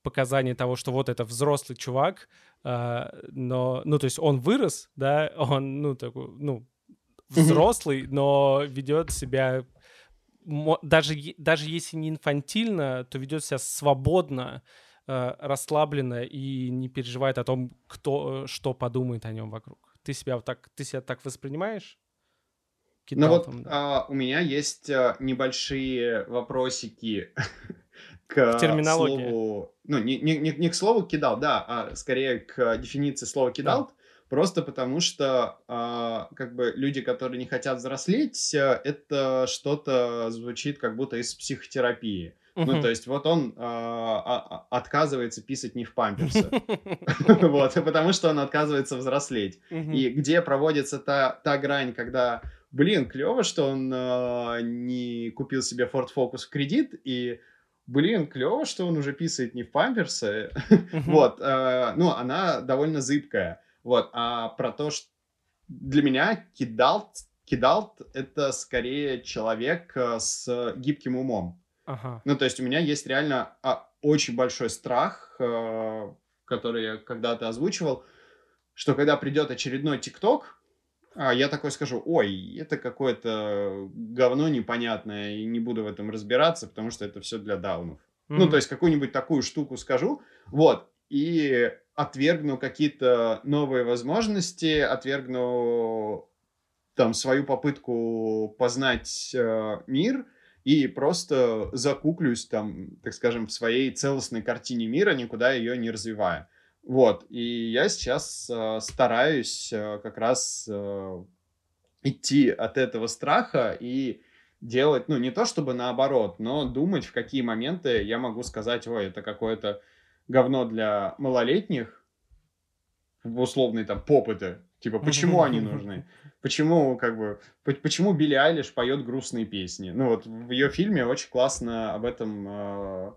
показание того, что вот это взрослый чувак, э, но, ну, то есть он вырос, да, он, ну, такой, ну, взрослый, mm-hmm. но ведет себя даже, даже если не инфантильно, то ведет себя свободно, э, расслабленно и не переживает о том, кто э, что подумает о нем вокруг. Ты себя вот так, ты себя так воспринимаешь? Ну вот да. а, у меня есть а, небольшие вопросики <laughs> к слову, ну не, не, не, не к слову кидал, да, а скорее к дефиниции слова кидал. Да. Просто потому что э, как бы люди, которые не хотят взрослеть, э, это что-то звучит как будто из психотерапии. Uh-huh. Ну, то есть вот он э, отказывается писать не в памперсы. <laughs> <laughs> Вот, потому что он отказывается взрослеть. И где проводится та, та грань, когда, блин, клево, что он э, не купил себе Ford Focus в кредит, и блин, клево, что он уже писает не в памперсы. <laughs> Вот, э, ну, она довольно зыбкая. Вот, а про то, что для меня кидал кидалт — это скорее человек э, с гибким умом. Ага. Ну, то есть у меня есть реально а, очень большой страх, э, который я когда-то озвучивал, что когда придет очередной ТикТок, а, я такой скажу, ой, это какое-то говно непонятное, и не буду в этом разбираться, потому что это все для даунов. Mm-hmm. Ну, то есть какую-нибудь такую штуку скажу, вот, и отвергну какие-то новые возможности, отвергну там свою попытку познать э, мир и просто закуклюсь там, так скажем, в своей целостной картине мира, никуда ее не развивая. Вот, и я сейчас э, стараюсь э, как раз э, идти от этого страха и делать, ну, не то чтобы наоборот, но думать, в какие моменты я могу сказать, ой, это какое-то говно для малолетних, в условной там попыты, типа, почему они нужны? <laughs> Почему, как бы, почему Билли Айлиш поет грустные песни? Ну, вот в ее фильме очень классно об этом э,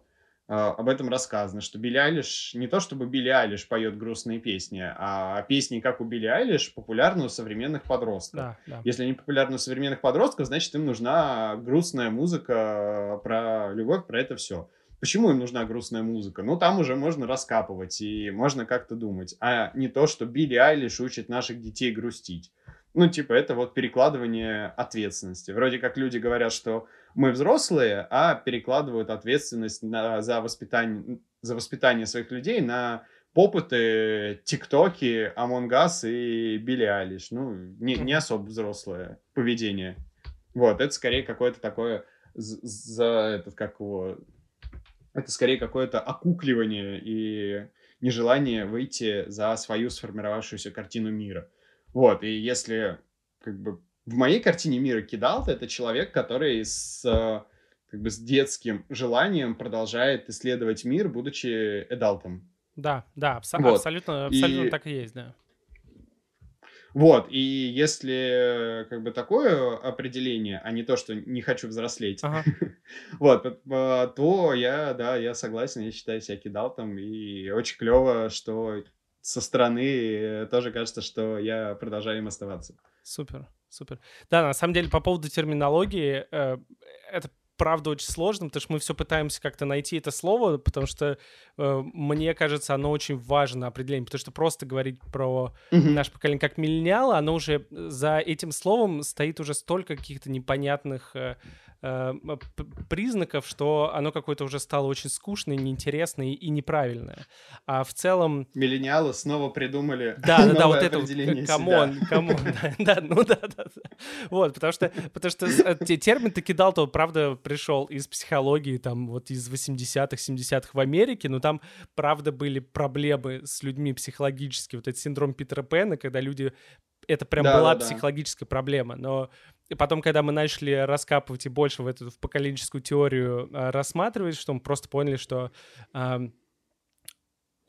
об этом рассказано, что Билли Айлиш, не то чтобы Билли Айлиш поет грустные песни, а песни, как у Билли Айлиш, популярны у современных подростков. Да, да. Если они популярны у современных подростков, значит, им нужна грустная музыка про любовь, про это все. Почему им нужна грустная музыка? Ну, там уже можно раскапывать и можно как-то думать. А не то, что Билли Айлиш учит наших детей грустить. Ну, типа, это вот перекладывание ответственности. Вроде как люди говорят, что мы взрослые, а перекладывают ответственность на, за, воспитание, за воспитание своих людей на попыты, тиктоки, Among Us и Билли Алиш. Ну, не, не особо взрослое поведение. Вот, это скорее какое-то такое за этот, как его... Это скорее какое-то окукливание и нежелание выйти за свою сформировавшуюся картину мира. Вот, и если как бы в моей картине мира Кидалт это человек, который с как бы с детским желанием продолжает исследовать мир, будучи эдалтом. Да, да, абсо- вот. абсолютно, абсолютно и... так и есть, да. Вот, и если как бы такое определение, а не то, что не хочу взрослеть, ага. <laughs> вот, то я, да, я согласен, я считаю себя кидалтом, и очень клево, что со стороны э, тоже кажется, что я продолжаю им оставаться. Супер, супер. Да, на самом деле, по поводу терминологии, э, это правда очень сложно, потому что мы все пытаемся как-то найти это слово, потому что э, мне кажется, оно очень важно определение, потому что просто говорить про mm-hmm. наше поколение как миллениалы, оно уже за этим словом стоит уже столько каких-то непонятных э, э, признаков, что оно какое-то уже стало очень скучное, неинтересное и неправильное. А в целом... Миллениалы снова придумали Да, да, да, вот это come on, come on, <laughs> да, ну да, да, Вот, потому что, потому что э, термин-то кидалт, то, правда, пришел из психологии, там, вот из 80-х, 70-х в Америке, но там, правда, были проблемы с людьми психологически, вот этот синдром Питера Пэна, когда люди это прям да, была да, психологическая да. проблема. Но и потом, когда мы начали раскапывать и больше в эту в поколенческую теорию э, рассматривать, что мы просто поняли, что э,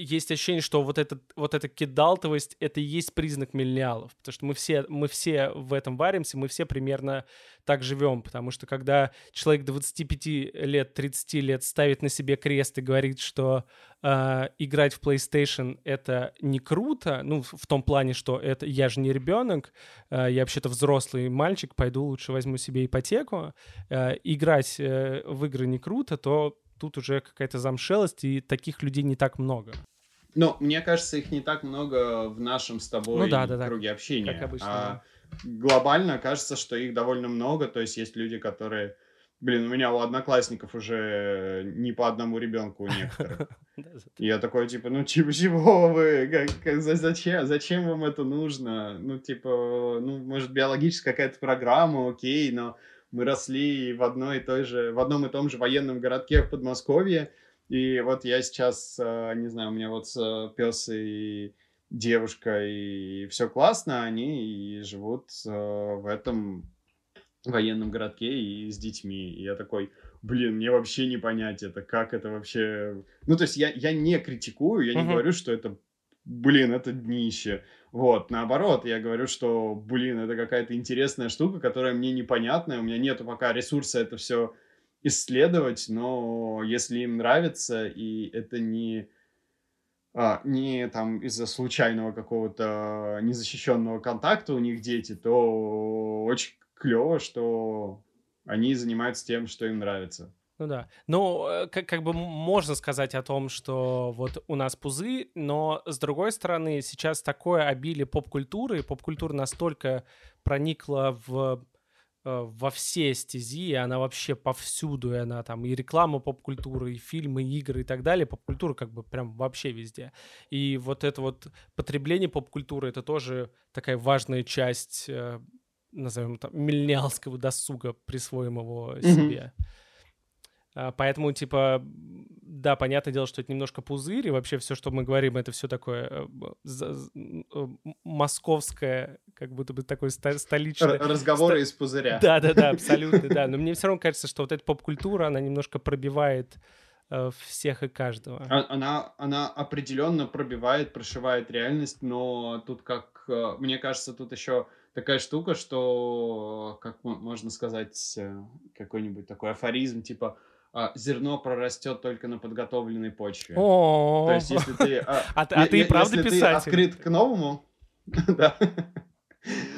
есть ощущение, что вот, этот, вот эта кидалтовость — это и есть признак миллениалов, потому что мы все, мы все в этом варимся, мы все примерно так живем, потому что когда человек 25 лет, 30 лет ставит на себе крест и говорит, что э, играть в PlayStation — это не круто, ну, в том плане, что это я же не ребенок, э, я вообще-то взрослый мальчик, пойду лучше возьму себе ипотеку, э, играть э, в игры не круто, то тут уже какая-то замшелость, и таких людей не так много. Ну, мне кажется, их не так много в нашем с тобой ну, да, да, круге да. общения. Как обычно. А глобально кажется, что их довольно много. То есть есть люди, которые... Блин, у меня у одноклассников уже не по одному ребенку у некоторых. <laughs> Я такой, типа, ну, типа, чего вы? Зачем? Зачем вам это нужно? Ну, типа, ну, может, биологическая какая-то программа, окей, но мы росли в одной и той же, в одном и том же военном городке в Подмосковье, и вот я сейчас, э, не знаю, у меня вот э, пес и девушка, и все классно, они и живут э, в этом военном городке и с детьми. И я такой, блин, мне вообще не понять это, как это вообще... Ну, то есть я, я не критикую, я не uh-huh. говорю, что это, блин, это днище. Вот, наоборот, я говорю, что, блин, это какая-то интересная штука, которая мне непонятная, у меня нету пока ресурса это все исследовать, но если им нравится, и это не, а, не там из-за случайного какого-то незащищенного контакта у них дети, то очень клево, что они занимаются тем, что им нравится. Ну да. Ну, э, как, как бы можно сказать о том, что вот у нас пузы, но с другой стороны, сейчас такое обилие поп-культуры, поп-культура настолько проникла в во все стези, и она вообще повсюду, и она там и реклама поп-культуры, и фильмы, и игры и так далее, поп-культура как бы прям вообще везде. И вот это вот потребление поп-культуры, это тоже такая важная часть, э, назовем там, миллениалского досуга, присвоимого mm-hmm. себе. А, поэтому, типа, да, понятное дело, что это немножко пузырь, и вообще все, что мы говорим, это все такое э, э, московское, как будто бы такое столичное... Разговоры из пузыря. Да-да-да, <laughs> абсолютно, да. Но мне все равно кажется, что вот эта поп-культура, она немножко пробивает э, всех и каждого. А, она, она определенно пробивает, прошивает реальность, но тут как, мне кажется, тут еще такая штука, что, как можно сказать, какой-нибудь такой афоризм, типа, а, зерно прорастет только на подготовленной почве. О, То есть, если ты... А, а, <laughs> а ты и правда если писатель? ты открыт к новому, <laughs> да.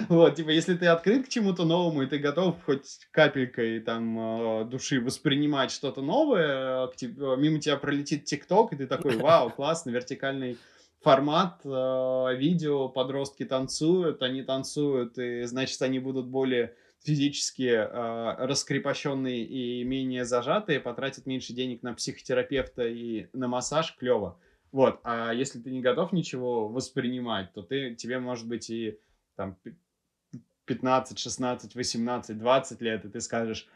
Вот, типа, если ты открыт к чему-то новому, и ты готов хоть капелькой там а, души воспринимать что-то новое, мимо тебя пролетит ТикТок, и ты такой, <laughs> вау, классно, вертикальный формат, видео, подростки танцуют, они танцуют, и значит, они будут более физически э, раскрепощенные и менее зажатые, потратят меньше денег на психотерапевта и на массаж, клево. Вот, а если ты не готов ничего воспринимать, то ты, тебе может быть и там 15, 16, 18, 20 лет, и ты скажешь,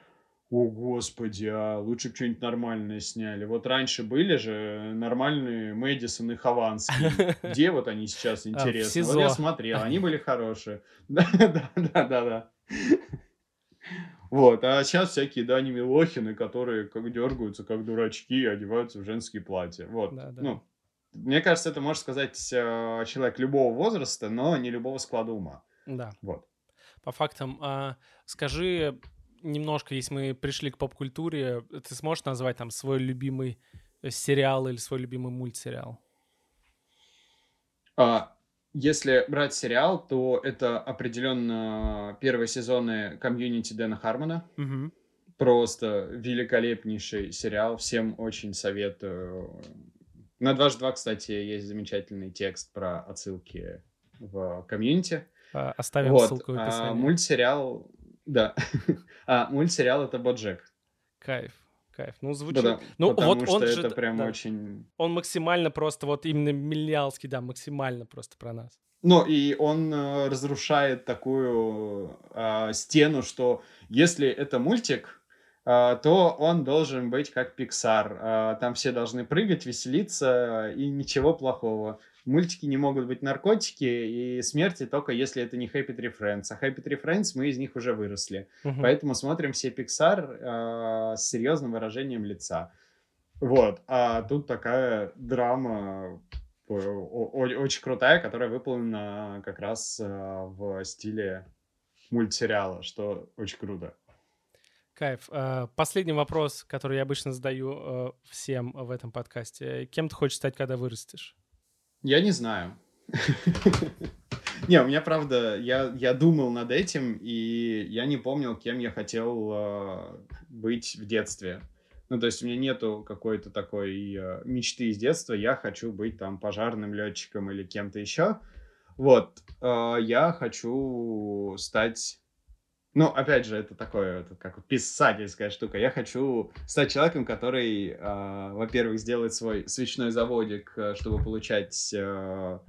о, господи, а лучше бы что-нибудь нормальное сняли. Вот раньше были же нормальные Мэдисон и Хованский. <laughs> Где вот они сейчас, а, интересно? Вот я смотрел, они были хорошие. <laughs> Да-да-да-да. <laughs> Вот, а сейчас всякие Дани Милохины, которые как дергаются, как дурачки, одеваются в женские платья. Вот, да, да. ну, мне кажется, это может сказать э, человек любого возраста, но не любого склада ума. Да. Вот. По фактам, а, скажи немножко, если мы пришли к поп-культуре, ты сможешь назвать там свой любимый сериал или свой любимый мультсериал? А, если брать сериал, то это определенно первые сезоны комьюнити Дэна Хармона. Угу. Просто великолепнейший сериал. Всем очень советую. На 2 кстати, есть замечательный текст про отсылки в комьюнити. А, оставим вот. ссылку в описании. <laughs> А, мультсериал, да. а, мультсериал это Боджек. Кайф кайф. Ну, звучит... Да, ну, вот что он это же, прям да, очень... Он максимально просто, вот именно миллиалский, да, максимально просто про нас. Ну, и он э, разрушает такую э, стену, что если это мультик, э, то он должен быть как Pixar. Э, там все должны прыгать, веселиться, и ничего плохого мультики не могут быть наркотики и смерти только если это не Happy Tree Friends. А Happy Tree Friends мы из них уже выросли. Uh-huh. Поэтому смотрим все Pixar э, с серьезным выражением лица. Вот. А тут такая драма очень крутая, которая выполнена как раз э, в стиле мультсериала, что очень круто. Кайф. Э, последний вопрос, который я обычно задаю э, всем в этом подкасте. Кем ты хочешь стать, когда вырастешь? Я не знаю. Не, у меня правда, я, я думал над этим, и я не помнил, кем я хотел э, быть в детстве. Ну, то есть у меня нету какой-то такой э, мечты из детства, я хочу быть там пожарным летчиком или кем-то еще. Вот, э, я хочу стать ну, опять же, это такое, это как писательская штука. Я хочу стать человеком, который, э, во-первых, сделает свой свечной заводик, э, чтобы получать э,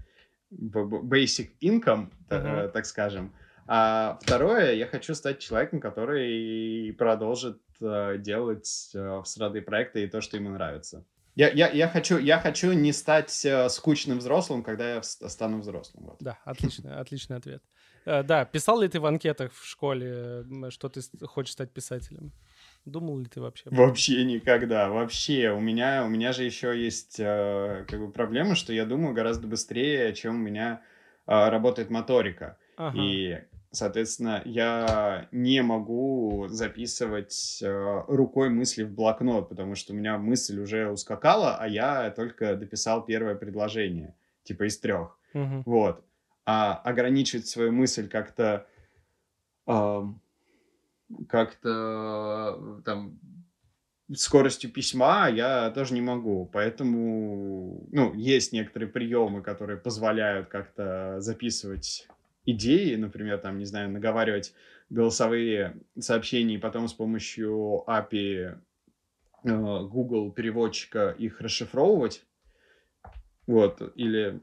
basic income, uh-huh. э, так скажем. А второе, я хочу стать человеком, который продолжит э, делать э, всратые проекты и то, что ему нравится. Я, я, я, хочу, я хочу не стать э, скучным взрослым, когда я стану взрослым. Вот. Да, отличный, отличный ответ. Э, да, писал ли ты в анкетах в школе, что ты хочешь стать писателем? Думал ли ты вообще? Вообще никогда, вообще. У меня, у меня же еще есть э, как бы проблема, что я думаю гораздо быстрее, чем у меня э, работает моторика. Ага. И Соответственно, я не могу записывать э, рукой мысли в блокнот, потому что у меня мысль уже ускакала, а я только дописал первое предложение, типа из трех. Угу. Вот. А ограничивать свою мысль как-то как-то там скоростью письма я тоже не могу. Поэтому, ну, есть некоторые приемы, которые позволяют как-то записывать идеи, например, там, не знаю, наговаривать голосовые сообщения и потом с помощью API э, Google переводчика их расшифровывать. Вот, или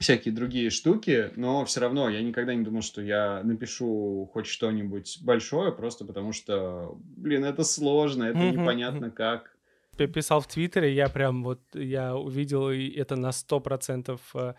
всякие другие штуки, но все равно я никогда не думал, что я напишу хоть что-нибудь большое, просто потому что, блин, это сложно, это mm-hmm. непонятно как. Я писал в Твиттере, я прям вот, я увидел, это на сто процентов э,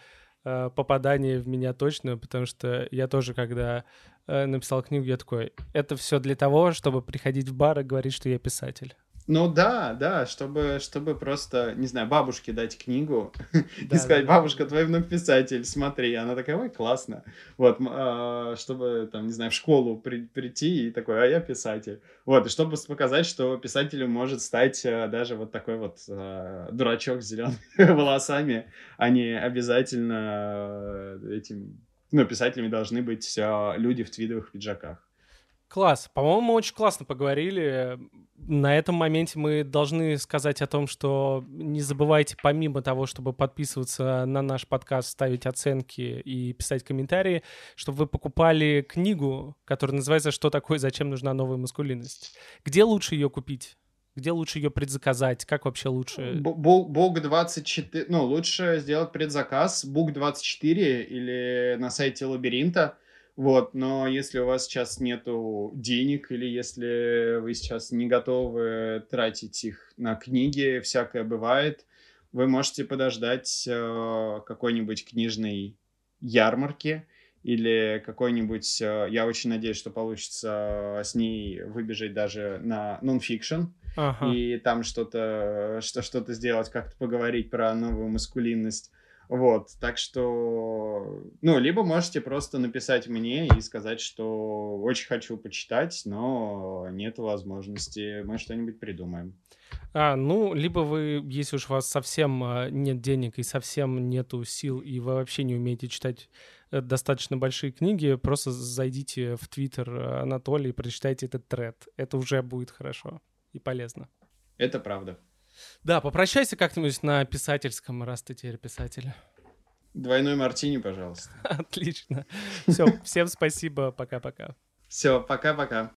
э, попадание в меня точно, потому что я тоже, когда э, написал книгу, я такой, это все для того, чтобы приходить в бар и говорить, что я писатель. Ну да, да, чтобы, чтобы просто, не знаю, бабушке дать книгу <laughs> да, и сказать, да, бабушка, твой внук писатель, смотри. Она такая, ой, классно. Вот, э, чтобы, там, не знаю, в школу при, прийти и такой, а я писатель. Вот, и чтобы показать, что писателем может стать э, даже вот такой вот э, дурачок с зелеными <laughs> волосами, а не обязательно э, этим, ну, писателями должны быть люди в твидовых пиджаках. Класс. По-моему, мы очень классно поговорили. На этом моменте мы должны сказать о том, что не забывайте, помимо того, чтобы подписываться на наш подкаст, ставить оценки и писать комментарии, чтобы вы покупали книгу, которая называется «Что такое, зачем нужна новая маскулинность?». Где лучше ее купить? Где лучше ее предзаказать? Как вообще лучше? Бук 24, ну, лучше сделать предзаказ Бук 24 или на сайте Лабиринта. Вот, но если у вас сейчас нету денег или если вы сейчас не готовы тратить их на книги, всякое бывает, вы можете подождать э, какой-нибудь книжной ярмарки или какой-нибудь... Э, я очень надеюсь, что получится с ней выбежать даже на нонфикшн. Ага. И там что-то что, что-то сделать, как-то поговорить про новую маскулинность. Вот, так что, ну, либо можете просто написать мне и сказать, что очень хочу почитать, но нет возможности, мы что-нибудь придумаем. А, ну, либо вы, если уж у вас совсем а, нет денег и совсем нету сил, и вы вообще не умеете читать э, достаточно большие книги, просто зайдите в Твиттер Анатолия и прочитайте этот тред. Это уже будет хорошо и полезно. Это правда. Да, попрощайся как-нибудь на писательском, раз ты теперь писатель. Двойной мартини, пожалуйста. <laughs> Отлично. Все, всем спасибо. Пока-пока. Все, пока-пока.